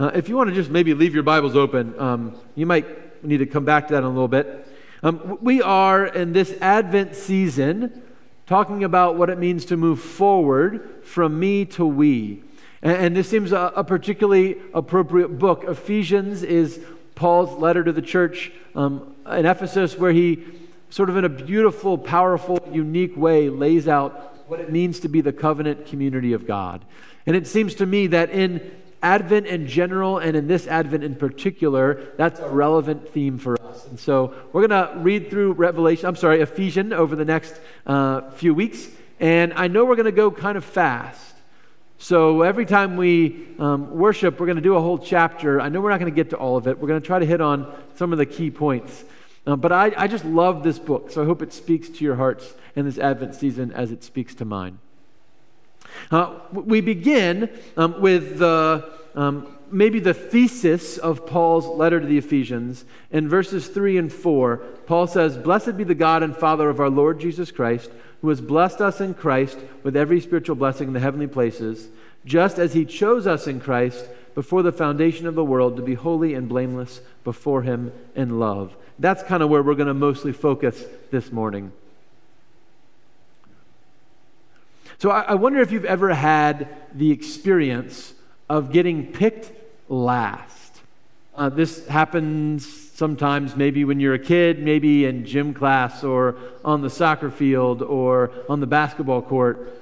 Uh, if you want to just maybe leave your Bibles open, um, you might need to come back to that in a little bit. Um, we are in this Advent season talking about what it means to move forward from me to we. And, and this seems a, a, particularly appropriate book. Ephesians is Paul's letter to the church um, in Ephesus, where he sort of in a beautiful, powerful, unique way lays out what it means to be the covenant community of God. And it seems to me that in Advent in general and in this Advent in particular, that's a relevant theme for us. And so we're going to read through Revelation, I'm sorry, Ephesians over the next uh, few weeks. And I know we're going to go kind of fast. So every time we um, worship, we're going to do a whole chapter. I know we're not going to get to all of it. We're going to try to hit on some of the key points. Uh, but I, I just love this book, so I hope it speaks to your hearts in this Advent season as it speaks to mine. Uh, we begin um, with the, um, maybe the thesis of Paul's letter to the Ephesians. In verses 3 and 4, Paul says, Blessed be the God and Father of our Lord Jesus Christ, who has blessed us in Christ with every spiritual blessing in the heavenly places, just as he chose us in Christ before the foundation of the world to be holy and blameless before him in love. That's kind of where we're going to mostly focus this morning. So I, I wonder if you've ever had the experience of getting picked last. Uh, this happens sometimes, maybe when you're a kid, maybe in gym class or on the soccer field or on the basketball court.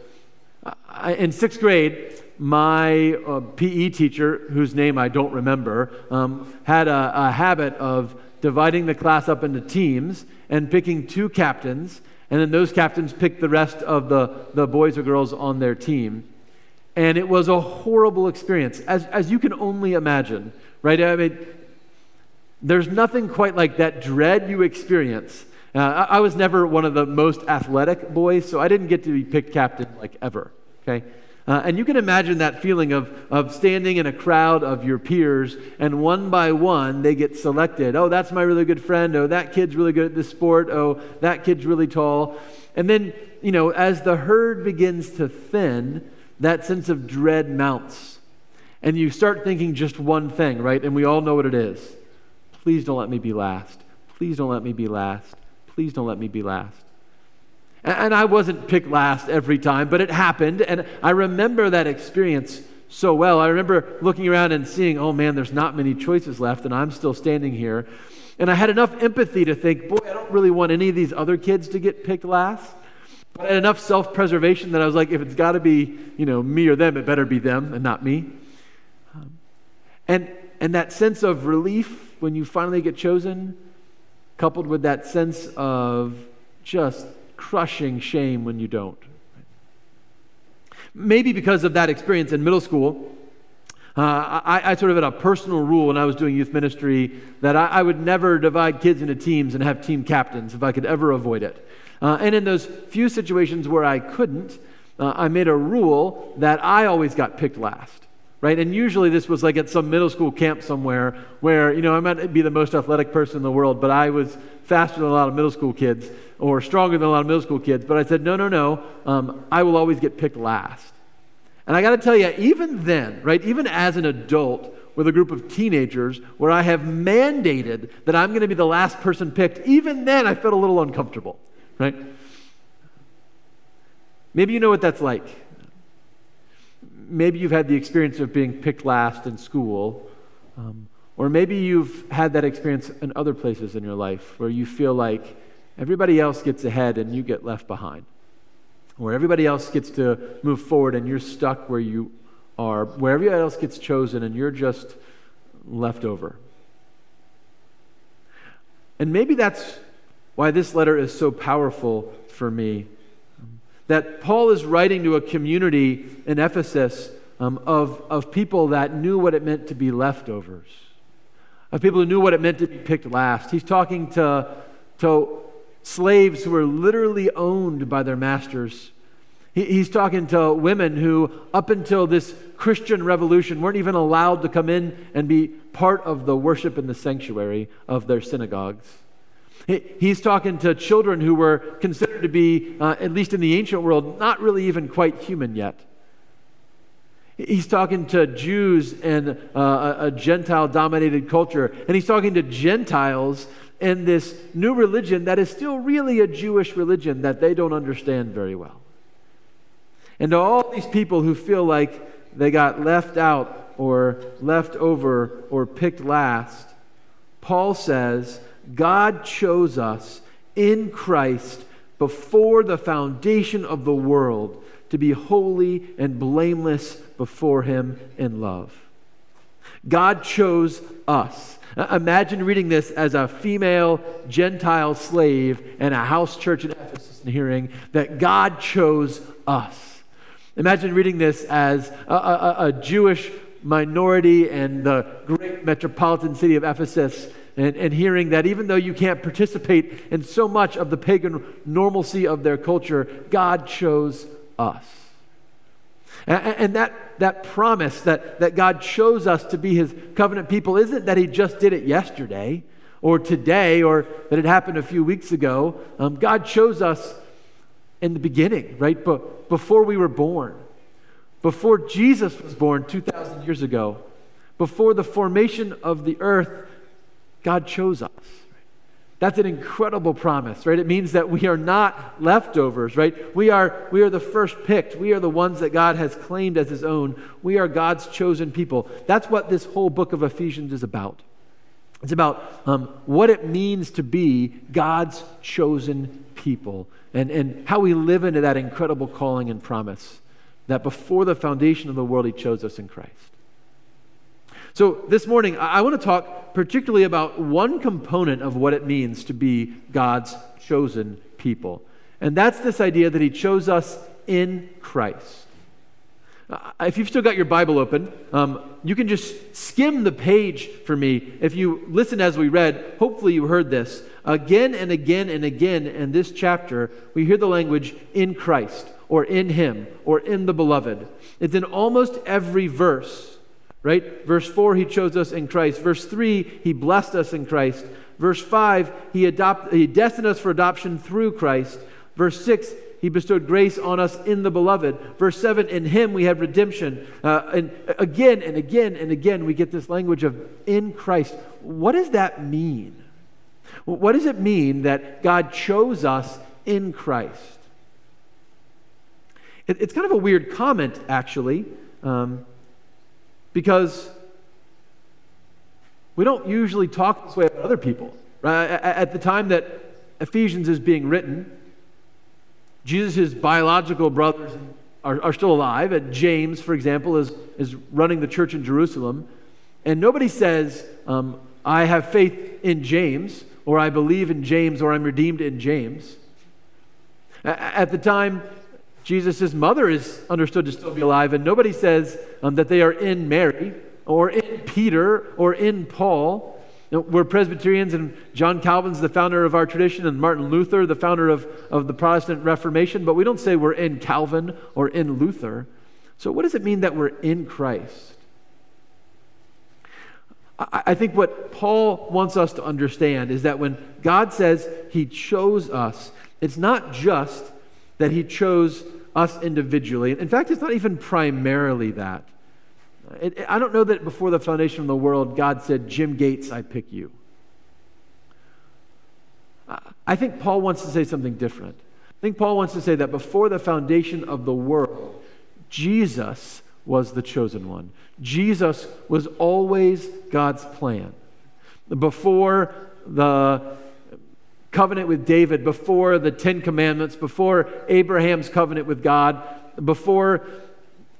I, in sixth grade, my uh, PE teacher, whose name I don't remember, um, had a, a habit of dividing the class up into teams and picking two captains and then those captains picked the rest of the, the boys or girls on their team. And it was a horrible experience, as, as you can only imagine, right? I mean, there's nothing quite like that dread you experience. Uh, I, I was never one of the most athletic boys, so I didn't get to be picked captain like ever, okay? Uh, and you can imagine that feeling of, of standing in a crowd of your peers, and one by one they get selected. Oh, that's my really good friend. Oh, that kid's really good at this sport. Oh, that kid's really tall. And then, you know, as the herd begins to thin, that sense of dread mounts. And you start thinking just one thing, right? And we all know what it is. Please don't let me be last. Please don't let me be last. Please don't let me be last. And I wasn't picked last every time, but it happened. And I remember that experience so well. I remember looking around and seeing, oh man, there's not many choices left, and I'm still standing here. And I had enough empathy to think, boy, I don't really want any of these other kids to get picked last. But I had enough self preservation that I was like, if it's got to be, you know, me or them, it better be them and not me. Um, and, and that sense of relief when you finally get chosen, coupled with that sense of just crushing shame when you don't. Maybe because of that experience in middle school, uh, I, I, sort of had a personal rule when I was doing youth ministry that I, I, would never divide kids into teams and have team captains if I could ever avoid it. Uh, and in those few situations where I couldn't, uh, I made a rule that I always got picked last right? And usually this was like at some middle school camp somewhere where, you know, I might be the most athletic person in the world, but I was faster than a lot of middle school kids or stronger than a lot of middle school kids. But I said, no, no, no, um, I will always get picked last. And I got to tell you, even then, right, even as an adult with a group of teenagers where I have mandated that I'm going to be the last person picked, even then I felt a little uncomfortable, right? Maybe you know what that's like maybe you've had the experience of being picked last in school, um, or maybe you've had that experience in other places in your life where you feel like everybody else gets ahead and you get left behind, where everybody else gets to move forward and you're stuck where you are, where everybody else gets chosen and you're just left over. And maybe that's why this letter is so powerful for me that Paul is writing to a community in Ephesus um, of, of people that knew what it meant to be leftovers, of people who knew what it meant to be picked last. He's talking to, to slaves who were literally owned by their masters. He, he's talking to women who, up until this Christian revolution, weren't even allowed to come in and be part of the worship in the sanctuary of their synagogues. He's talking to children who were considered to be, uh, at least in the ancient world, not really even quite human yet. He's talking to Jews in uh, a, Gentile dominated culture, and he's talking to Gentiles in this new religion that is still really a Jewish religion that they don't understand very well. And to all these people who feel like they got left out or left over or picked last, Paul says, God chose us in Christ before the foundation of the world to be holy and blameless before Him in love. God chose us. Imagine reading this as a female Gentile slave in a house church in Ephesus and hearing that God chose us. Imagine reading this as a, a, a Jewish minority in the great metropolitan city of Ephesus and, and hearing that even though you can't participate in so much of the pagan normalcy of their culture, God chose us. And, that, that promise that, that God chose us to be his covenant people isn't that he just did it yesterday or today or that it happened a few weeks ago. Um, God chose us in the beginning, right? But before we were born, before Jesus was born 2,000 years ago, before the formation of the earth, God chose us. That's an incredible promise, right? It means that we are not leftovers, right? We are, we are the first picked. We are the ones that God has claimed as his own. We are God's chosen people. That's what this whole book of Ephesians is about. It's about um, what it means to be God's chosen people and, and how we live into that incredible calling and promise that before the foundation of the world, he chose us in Christ. So, this morning, I want to talk particularly about one component of what it means to be God's chosen people. And that's this idea that He chose us in Christ. Uh, if you've still got your Bible open, um, you can just skim the page for me. If you listen as we read, hopefully you heard this. Again and again and again in this chapter, we hear the language in Christ, or in Him, or in the beloved. It's in almost every verse right? Verse 4, he chose us in Christ. Verse 3, he blessed us in Christ. Verse 5, he, adopt, he destined us for adoption through Christ. Verse 6, he bestowed grace on us in the beloved. Verse 7, in him we have redemption. Uh, and again and again and again, we get this language of in Christ. What does that mean? What does it mean that God chose us in Christ? It, it's kind of a weird comment, actually. Um, because we don't usually talk this way about other people. Right? At the time that Ephesians is being written, Jesus' biological brothers are, are still alive. And James, for example, is, is running the church in Jerusalem. And nobody says, um, I have faith in James, or I believe in James, or I'm redeemed in James. At the time, Jesus' mother is understood to still be alive, and nobody says um, that they are in Mary or in Peter or in Paul. You know, we're Presbyterians, and John Calvin's the founder of our tradition, and Martin Luther, the founder of, of the Protestant Reformation, but we don't say we're in Calvin or in Luther. So, what does it mean that we're in Christ? I, I think what Paul wants us to understand is that when God says he chose us, it's not just that he chose us individually. In fact, it's not even primarily that. It, I don't know that before the foundation of the world, God said, Jim Gates, I pick you. I think Paul wants to say something different. I think Paul wants to say that before the foundation of the world, Jesus was the chosen one. Jesus was always God's plan. Before the covenant with David, before the Ten Commandments, before Abraham's covenant with God, before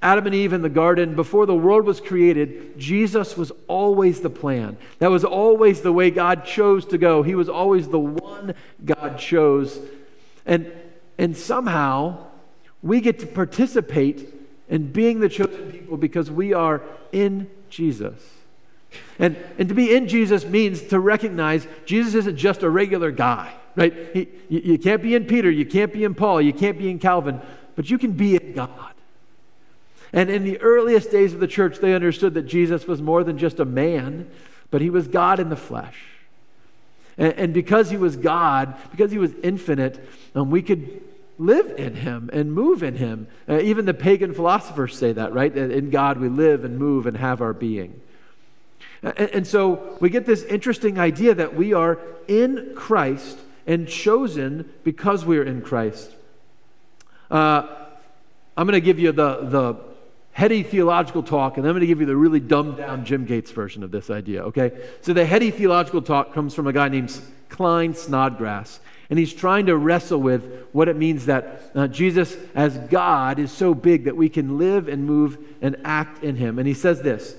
Adam and Eve in the garden, before the world was created, Jesus was always the plan. That was always the way God chose to go. He was always the one God chose. And, and somehow, we get to participate in being the chosen people because we are in Jesus. And, and to be in Jesus means to recognize Jesus isn't just a regular guy, right? He, you, you can't be in Peter, you can't be in Paul, you can't be in Calvin, but you can be in God. And in the earliest days of the church, they understood that Jesus was more than just a man, but he was God in the flesh. And, and because he was God, because he was infinite, um, we could live in him and move in him. Uh, even the pagan philosophers say that, right? In God we live and move and have our being. And, so we get this interesting idea that we are in Christ and chosen because we are in Christ. Uh, I'm going to give you the, the heady theological talk, and I'm going to give you the really dumbed down Jim Gates version of this idea, okay? So the heady theological talk comes from a guy named Klyne Snodgrass. And he's trying to wrestle with what it means that uh, Jesus, as God, is so big that we can live and move and act in him. And he says this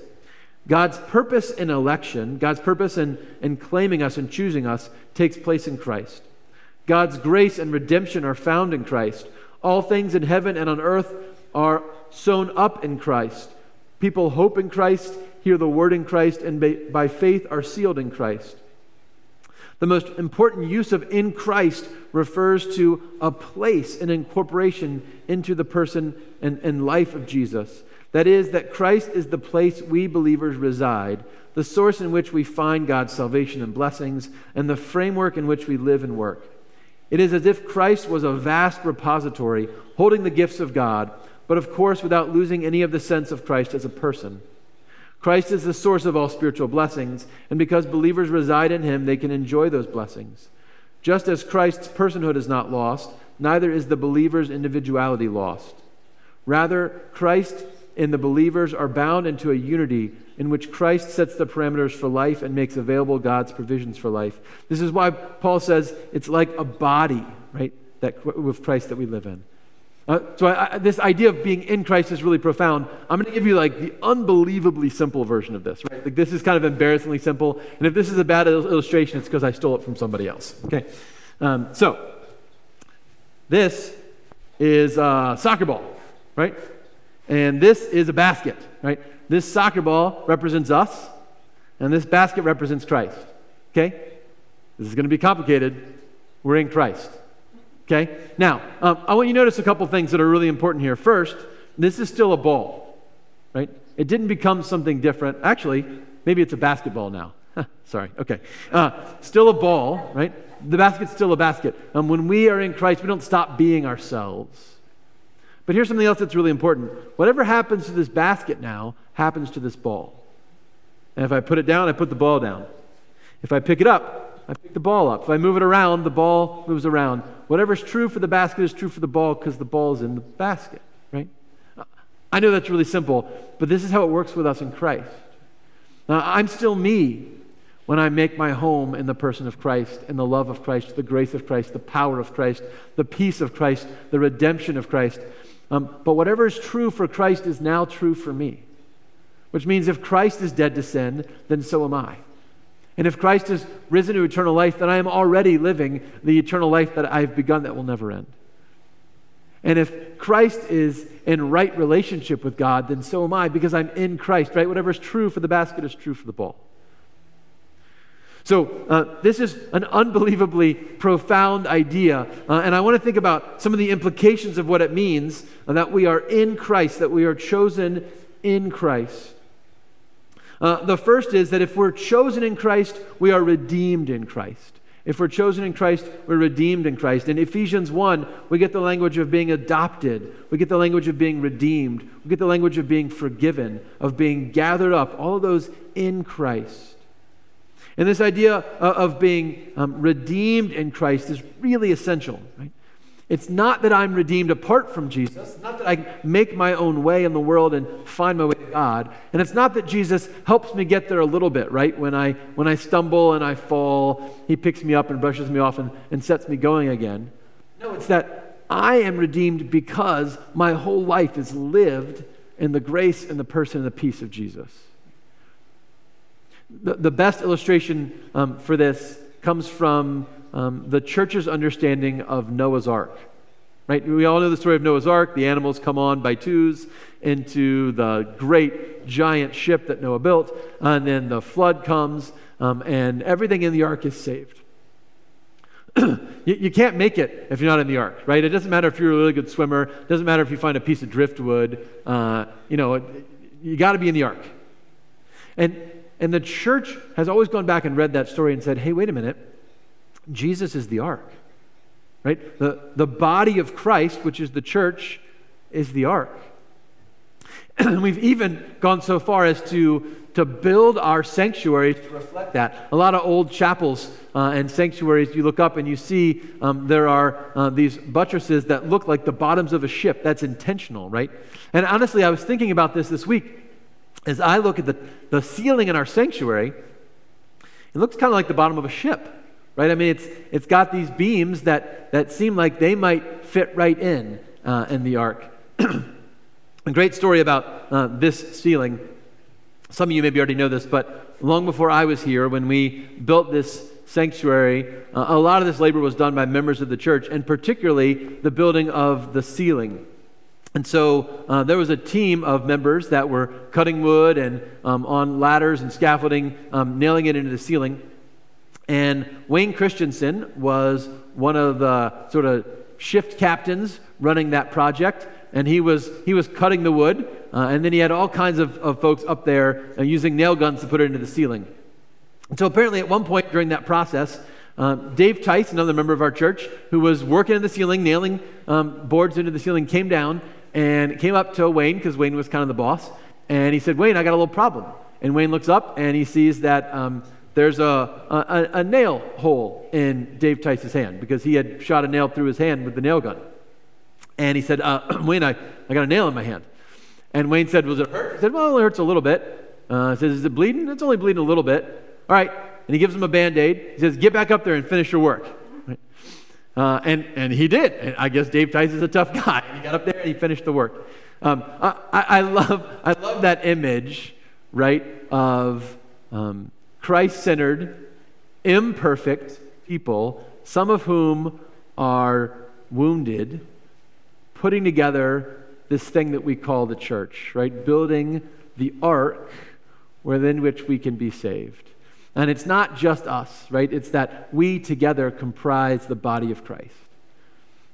God's purpose in election, God's purpose in, in claiming us and choosing us, takes place in Christ. God's grace and redemption are found in Christ. All things in heaven and on earth are sown up in Christ. People hope in Christ, hear the word in Christ, and by faith are sealed in Christ. The most important use of in Christ refers to a place, an incorporation into the person and, and life of Jesus. That is, that Christ is the place we believers reside, the source in which we find God's salvation and blessings, and the framework in which we live and work. It is as if Christ was a vast repository holding the gifts of God, but of course without losing any of the sense of Christ as a person. Christ is the source of all spiritual blessings, and because believers reside in him, they can enjoy those blessings. Just as Christ's personhood is not lost, neither is the believer's individuality lost. Rather, Christ and the believers are bound into a unity in which Christ sets the parameters for life and makes available God's provisions for life. This is why Paul says it's like a body, right, that with Christ that we live in. Uh, so I, I, this idea of being in Christ is really profound. I'm going to give you like the unbelievably simple version of this. Right? Like this is kind of embarrassingly simple, and if this is a bad illustration, it's because I stole it from somebody else. Okay, um, so this is a soccer ball, right? And this is a basket, right? This soccer ball represents us, and this basket represents Christ. Okay? This is going to be complicated. We're in Christ. Okay? Now, um, I want you to notice a couple things that are really important here. First, this is still a ball, right? It didn't become something different. Actually, maybe it's a basketball now. Sorry. Okay. Uh, still a ball, right? The basket's still a basket. Um, when we are in Christ, we don't stop being ourselves. But here's something else that's really important. Whatever happens to this basket now happens to this ball. And if I put it down, I put the ball down. If I pick it up, I pick the ball up. If I move it around, the ball moves around. Whatever's true for the basket is true for the ball because the ball is in the basket, right? I know that's really simple, but this is how it works with us in Christ. Now, I'm still me when I make my home in the person of Christ, in the love of Christ, the grace of Christ, the power of Christ, the peace of Christ, the redemption of Christ. Um, but whatever is true for Christ is now true for me. Which means if Christ is dead to sin, then so am I. And if Christ has risen to eternal life, then I am already living the eternal life that I've begun that will never end. And if Christ is in right relationship with God, then so am I because I'm in Christ, right? Whatever is true for the basket is true for the ball. So, uh, this is an unbelievably profound idea. Uh, and I want to think about some of the implications of what it means uh, that we are in Christ, that we are chosen in Christ. Uh, the first is that if we're chosen in Christ, we are redeemed in Christ. If we're chosen in Christ, we're redeemed in Christ. In Ephesians 1, we get the language of being adopted. We get the language of being redeemed. We get the language of being forgiven, of being gathered up, all of those in Christ. And this idea of being um, redeemed in Christ is really essential, right? It's not that I'm redeemed apart from Jesus, it's not that I make my own way in the world and find my way to God. And it's not that Jesus helps me get there a little bit, right? When I when I stumble and I fall, he picks me up and brushes me off and, and sets me going again. No, it's that I am redeemed because my whole life is lived in the grace and the person and the peace of Jesus. The, the best illustration um, for this comes from um, the church's understanding of Noah's Ark. Right? We all know the story of Noah's Ark. The animals come on by twos into the great giant ship that Noah built, and then the flood comes, um, and everything in the ark is saved. you, can't make it if you're not in the ark, right? It doesn't matter if you're a really good swimmer. It doesn't matter if you find a piece of driftwood. Uh, you know, you got to be in the ark. And and the church has always gone back and read that story and said, hey, wait a minute. Jesus is the ark. right? The, the body of Christ, which is the church, is the ark. And we've even gone so far as to, to build our sanctuary to reflect that. A lot of old chapels uh, and sanctuaries, you look up and you see um, there are uh, these buttresses that look like the bottoms of a ship. That's intentional, right? And honestly, I was thinking about this this week. As I look at the, the ceiling in our sanctuary, it looks kind of like the bottom of a ship, right? I mean, it's, it's got these beams that, that seem like they might fit right in uh, in the ark. A great story about uh, this ceiling. Some of you maybe already know this, but long before I was here, when we built this sanctuary, uh, a lot of this labor was done by members of the church, and particularly the building of the ceiling. And so uh, there was a team of members that were cutting wood and um, on ladders and scaffolding, um, nailing it into the ceiling. And Wayne Christensen was one of the sort of shift captains running that project and he was, he was cutting the wood, uh, and then he had all kinds of, of folks up there uh, using nail guns to put it into the ceiling. And so apparently, at one point during that process, um, Dave Tice, another member of our church, who was working in the ceiling, nailing um, boards into the ceiling, came down and came up to Wayne, because Wayne was kind of the boss, and he said, Wayne, I got a little problem. And Wayne looks up and he sees that um, there's a, a, a, nail hole in Dave Tice's hand because he had shot a nail through his hand with the nail gun. And he said, uh, Wayne, I, I got a nail in my hand. And Wayne said, Was it hurt? He said, Well, it hurts a little bit. Uh, he says, Is it bleeding? It's only bleeding a little bit. All right. And he gives him a band aid. He says, Get back up there and finish your work. Uh, and, and he did. And I guess Dave Tice is a tough guy. He got up there and he finished the work. Um, I, I, love, I love that image, right, of um, Christ centered, imperfect people, some of whom are wounded putting together this thing that we call the church, right? Building the ark within which we can be saved. And it's not just us, right? It's that we together comprise the body of Christ.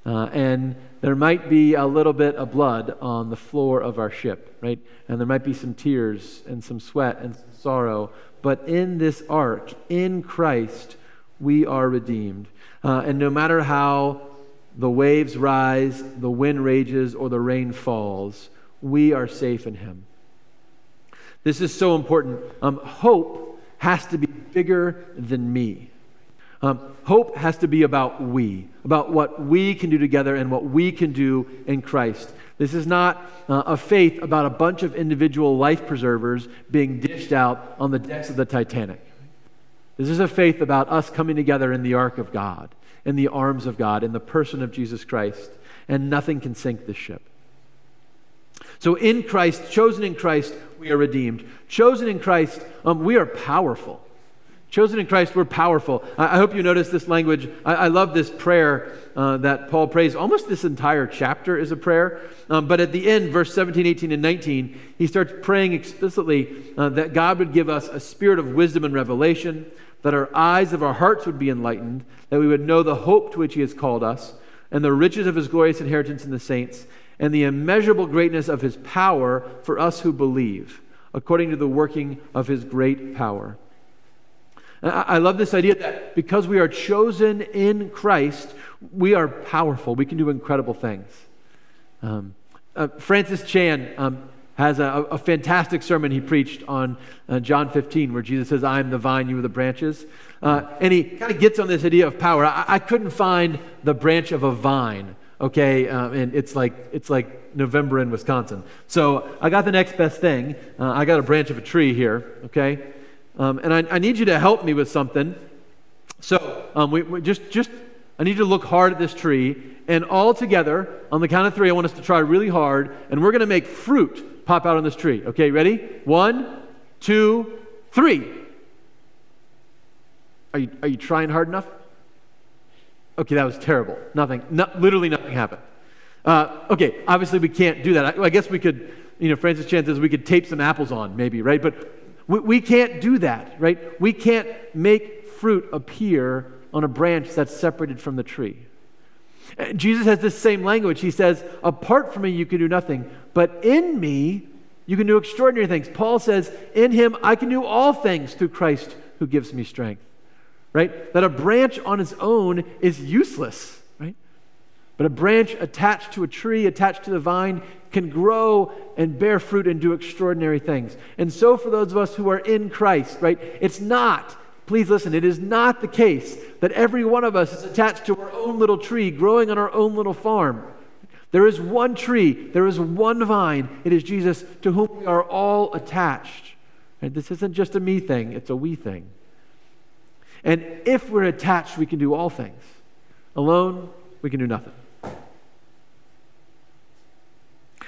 Uh, and there might be a little bit of blood on the floor of our ship, right? And there might be some tears and some sweat and some sorrow. But in this ark, in Christ, we are redeemed. Uh, and no matter how the waves rise, the wind rages, or the rain falls, we are safe in Him. This is so important. Um, hope has to be bigger than me. Um, hope has to be about we, about what we can do together and what we can do in Christ. This is not uh, a faith about a bunch of individual life preservers being dished out on the decks of the Titanic. This is a faith about us coming together in the ark of God in the arms of God, in the person of Jesus Christ, and nothing can sink this ship. So, in Christ, chosen in Christ, we are redeemed. Chosen in Christ, um, we are powerful. Chosen in Christ, we're powerful. I, I hope you notice this language. I, I love this prayer uh, that Paul prays. Almost this entire chapter is a prayer. Um, but at the end, verse 17, 18, and 19, he starts praying explicitly uh, that God would give us a spirit of wisdom and revelation, that our eyes of our hearts would be enlightened, that we would know the hope to which He has called us, and the riches of His glorious inheritance in the saints, and the immeasurable greatness of His power for us who believe, according to the working of His great power. I love this idea that because we are chosen in Christ, we are powerful. We can do incredible things. Um, uh, Francis Chan um, has a, a, fantastic sermon he preached on uh, John 15, where Jesus says, I am the vine, you are the branches. Uh, and he kind of gets on this idea of power. I, I, couldn't find the branch of a vine, okay? Uh, and it's like, it's like November in Wisconsin. So I got the next best thing. Uh, I got a branch of a tree here, okay? Um, and I, I, need you to help me with something. So um, we, we just, just, I need you to look hard at this tree. And all together, on the count of three, I want us to try really hard. And we're going to make fruit pop out on this tree. Okay, ready? One, two, three. Are you, are you trying hard enough? Okay, that was terrible. Nothing, no, literally nothing happened. Uh, okay, obviously we can't do that. I, I, guess we could, you know, Francis Chan says we could tape some apples on, maybe, right? But we, we can't do that, right? We can't make fruit appear on a branch that's separated from the tree. Jesus has this same language. He says, Apart from me, you can do nothing, but in me, you can do extraordinary things. Paul says, In him, I can do all things through Christ who gives me strength. Right? That a branch on its own is useless. Right? But a branch attached to a tree, attached to the vine, can grow and bear fruit and do extraordinary things. And so, for those of us who are in Christ, right, it's not, please listen, it is not the case that every one of us is attached to our own little tree growing on our own little farm. There is one tree, there is one vine. It is Jesus to whom we are all attached. This isn't just a me thing, it's a we thing. And if we're attached, we can do all things. Alone, we can do nothing.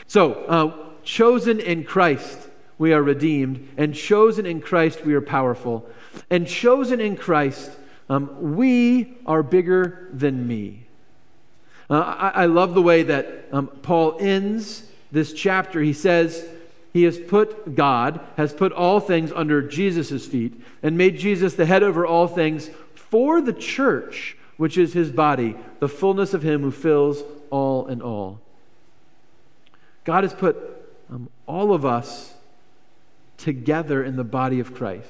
So, uh, chosen in Christ, we are redeemed, and chosen in Christ, we are powerful. And chosen in Christ, um, we are bigger than me. Uh, I, I, love the way that um, Paul ends this chapter. He says, He has put, God has put all things under Jesus' feet and made Jesus the head over all things for the church, which is his body, the fullness of him who fills all in all. God has put um, all of us together in the body of Christ.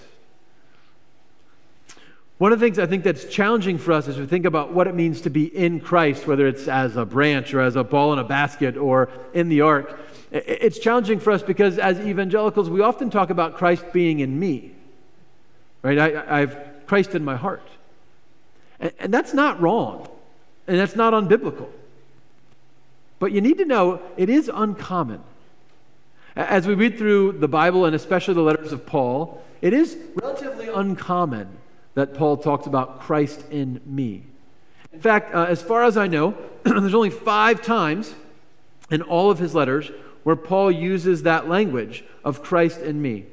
One of the things I think that's challenging for us as we think about what it means to be in Christ, whether it's as a branch or as a ball in a basket or in the ark, it's challenging for us because as evangelicals, we often talk about Christ being in me. Right? I, have Christ in my heart. And, and that's not wrong, and that's not unbiblical. But you need to know it is uncommon. As we read through the Bible, and especially the letters of Paul, it is relatively uncommon that Paul talks about Christ in me. In fact, uh, as far as I know, there's only five times in all of his letters where Paul uses that language of Christ in me.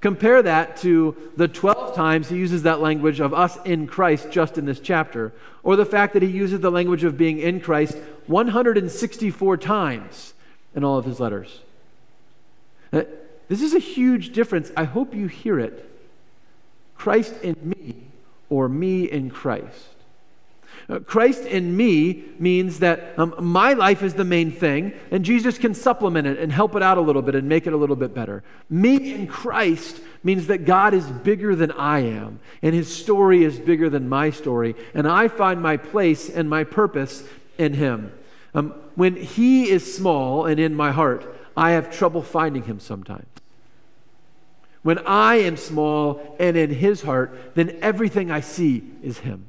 Compare that to the 12 times he uses that language of us in Christ just in this chapter, or the fact that he uses the language of being in Christ 164 times in all of his letters. Uh, this is a huge difference. I hope you hear it. Christ in me or me in Christ. Uh, Christ in me means that um, my life is the main thing, and Jesus can supplement it and help it out a little bit and make it a little bit better. Me in Christ means that God is bigger than I am, and his story is bigger than my story, and I find my place and my purpose in him. Um, when he is small and in my heart, I have trouble finding him sometimes. When I am small and in his heart, then everything I see is him.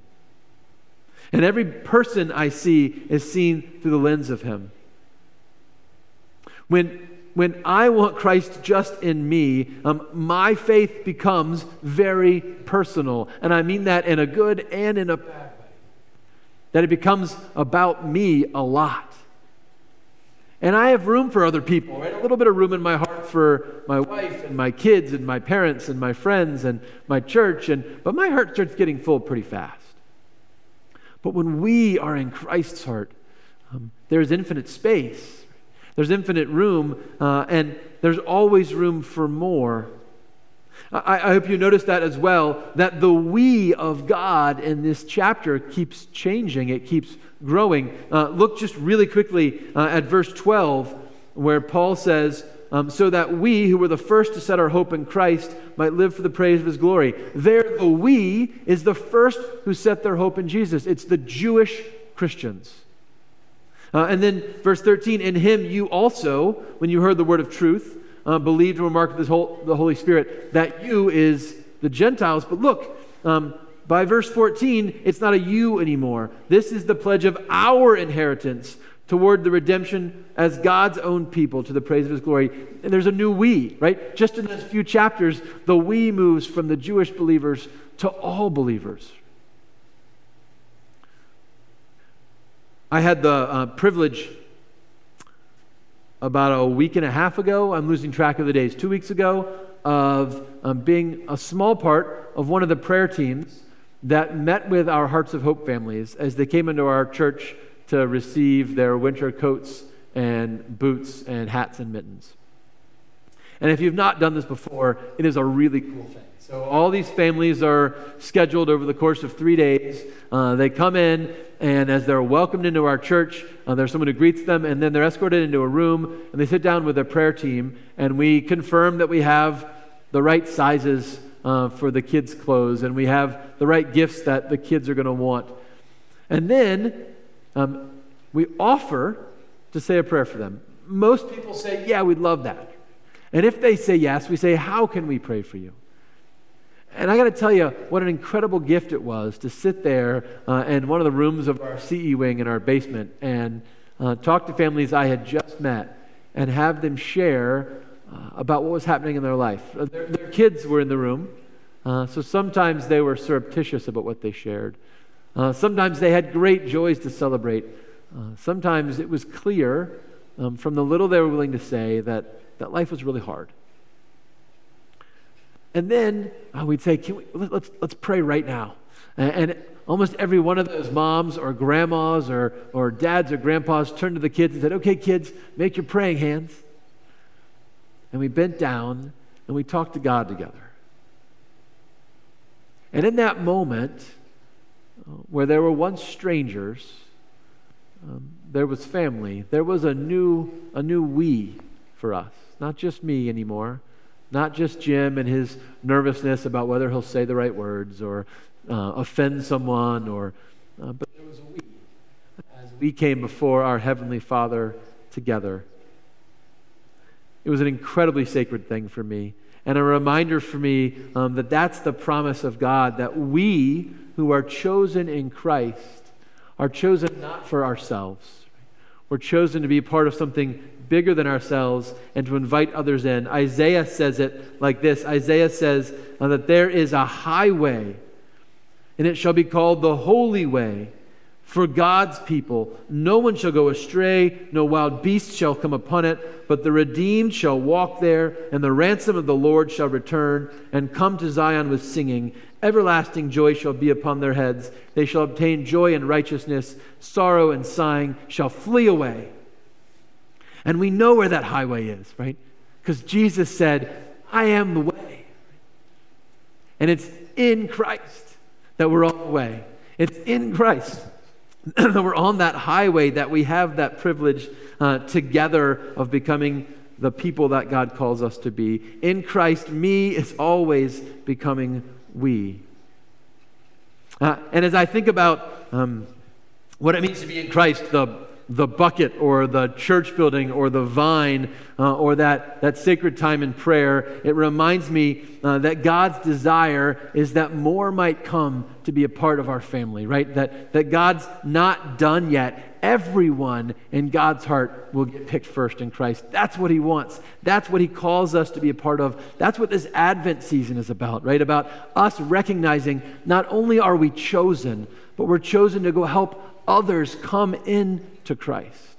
And every person I see is seen through the lens of him. When, when I want Christ just in me, um, my faith becomes very personal. And I mean that in a good and in a bad way. That it becomes about me a lot. And I have room for other people, right? A little bit of room in my heart for my wife and my kids and my parents and my friends and my church. And, but my heart starts getting full pretty fast. But when we are in Christ's heart, um, there's infinite space, there's infinite room, uh, and there's always room for more. I, I, hope you notice that as well, that the we of God in this chapter keeps changing, it keeps growing. Uh, look just really quickly uh, at verse 12, where Paul says, um, so that we, who were the first to set our hope in Christ, might live for the praise of his glory. There, the we is the first who set their hope in Jesus. It's the Jewish Christians. Uh, and then verse 13, in him you also, when you heard the word of truth, uh, believed and were marked with the Holy Spirit. That you is the Gentiles. But look, um, by verse 14, it's not a you anymore. This is the pledge of our inheritance toward the redemption as God's own people to the praise of his glory. And there's a new we, right? Just in those few chapters, the we moves from the Jewish believers to all believers. I had the uh, privilege about a week and a half ago, I'm losing track of the days, two weeks ago, of um, being a small part of one of the prayer teams that met with our Hearts of Hope families as they came into our church to receive their winter coats and boots and hats and mittens. And if you've not done this before, it is a really cool thing. So, all these families are scheduled over the course of three days. Uh, they come in, and as they're welcomed into our church, uh, there's someone who greets them, and then they're escorted into a room, and they sit down with their prayer team, and we confirm that we have the right sizes uh, for the kids' clothes, and we have the right gifts that the kids are going to want. And then um, we offer to say a prayer for them. Most people say, Yeah, we'd love that. And if they say yes, we say, How can we pray for you? And I got to tell you what an incredible gift it was to sit there uh, in one of the rooms of our CE wing in our basement and uh, talk to families I had just met and have them share uh, about what was happening in their life. Uh, their, their kids were in the room, uh, so sometimes they were surreptitious about what they shared. Uh, sometimes they had great joys to celebrate. sometimes it was clear um, from the little they were willing to say that, that life was really hard. And then uh, we'd say, Can we, let's, let's pray right now. And, and, almost every one of those moms or grandmas or, or dads or grandpas turned to the kids and said, okay, kids, make your praying hands. And we bent down and we talked to God together. And in that moment, uh, where there were once strangers, um, there was family. There was a new, a new we for us, not just me anymore, not just Jim and his nervousness about whether he'll say the right words or uh, offend someone, or, uh, but there was a we as we came before our Heavenly Father together. It was an incredibly sacred thing for me, and a reminder for me um, that that's the promise of God that we who are chosen in Christ are chosen not for ourselves. We're chosen to be part of something bigger than ourselves and to invite others in. Isaiah says it like this Isaiah says uh, that there is a highway, and it shall be called the holy way for God's people. No one shall go astray, no wild beast shall come upon it, but the redeemed shall walk there, and the ransom of the Lord shall return and come to Zion with singing. Everlasting joy shall be upon their heads. They shall obtain joy and righteousness. Sorrow and sighing shall flee away. And we know where that highway is, right? Because Jesus said, I am the way. And it's in Christ that we're on the way. It's in Christ that we're on that highway, that we have that privilege uh, together of becoming the people that God calls us to be. In Christ, me is always becoming we. Uh, and as I think about um, what it means to be in Christ, the the bucket or the church building or the vine uh, or that, that sacred time in prayer, it reminds me uh, that God's desire is that more might come to be a part of our family, right? That, that God's not done yet. Everyone in God's heart will get picked first in Christ. That's what He wants. That's what He calls us to be a part of. That's what this Advent season is about, right? About us recognizing not only are we chosen, but we're chosen to go help others come in to Christ.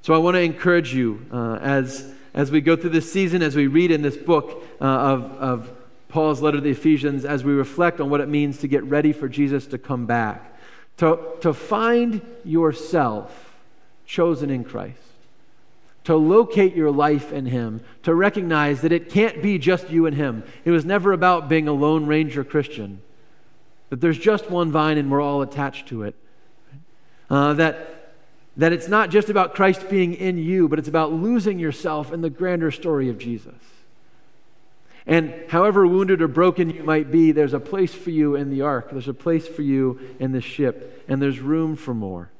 So I want to encourage you uh, as, as we go through this season, as we read in this book uh, of, of Paul's letter to the Ephesians, as we reflect on what it means to get ready for Jesus to come back, to, to find yourself chosen in Christ, to locate your life in Him, to recognize that it can't be just you and Him. It was never about being a Lone Ranger Christian that there's just one vine and we're all attached to it. Uh, that, that it's not just about Christ being in you, but it's about losing yourself in the grander story of Jesus. And however wounded or broken you might be, there's a place for you in the ark, there's a place for you in the ship, and there's room for more.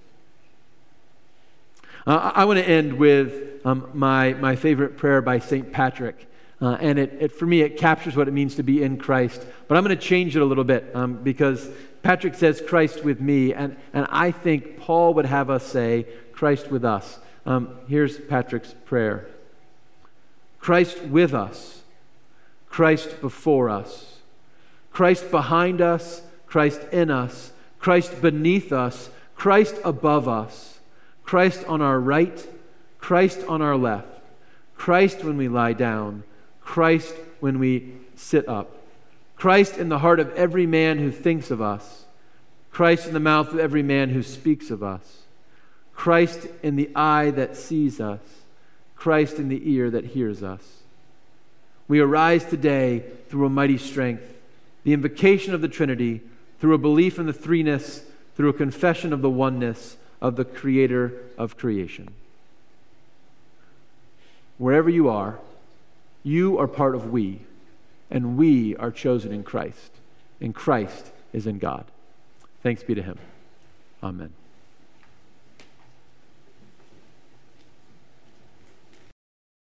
Uh, I want to end with um, my, my favorite prayer by St. Patrick. Uh, and it, it, for me, it captures what it means to be in Christ. But I'm going to change it a little bit um, because Patrick says Christ with me, and, and I think Paul would have us say Christ with us. Um, here's Patrick's prayer Christ with us, Christ before us, Christ behind us, Christ in us, Christ beneath us, Christ above us, Christ on our right, Christ on our left, Christ when we lie down. Christ when we sit up. Christ in the heart of every man who thinks of us. Christ in the mouth of every man who speaks of us. Christ in the eye that sees us. Christ in the ear that hears us. We arise today through a mighty strength, the invocation of the Trinity, through a belief in the threeness, through a confession of the oneness of the Creator of creation. Wherever you are, you are part of we, and we are chosen in Christ, and Christ is in God. Thanks be to Him. Amen.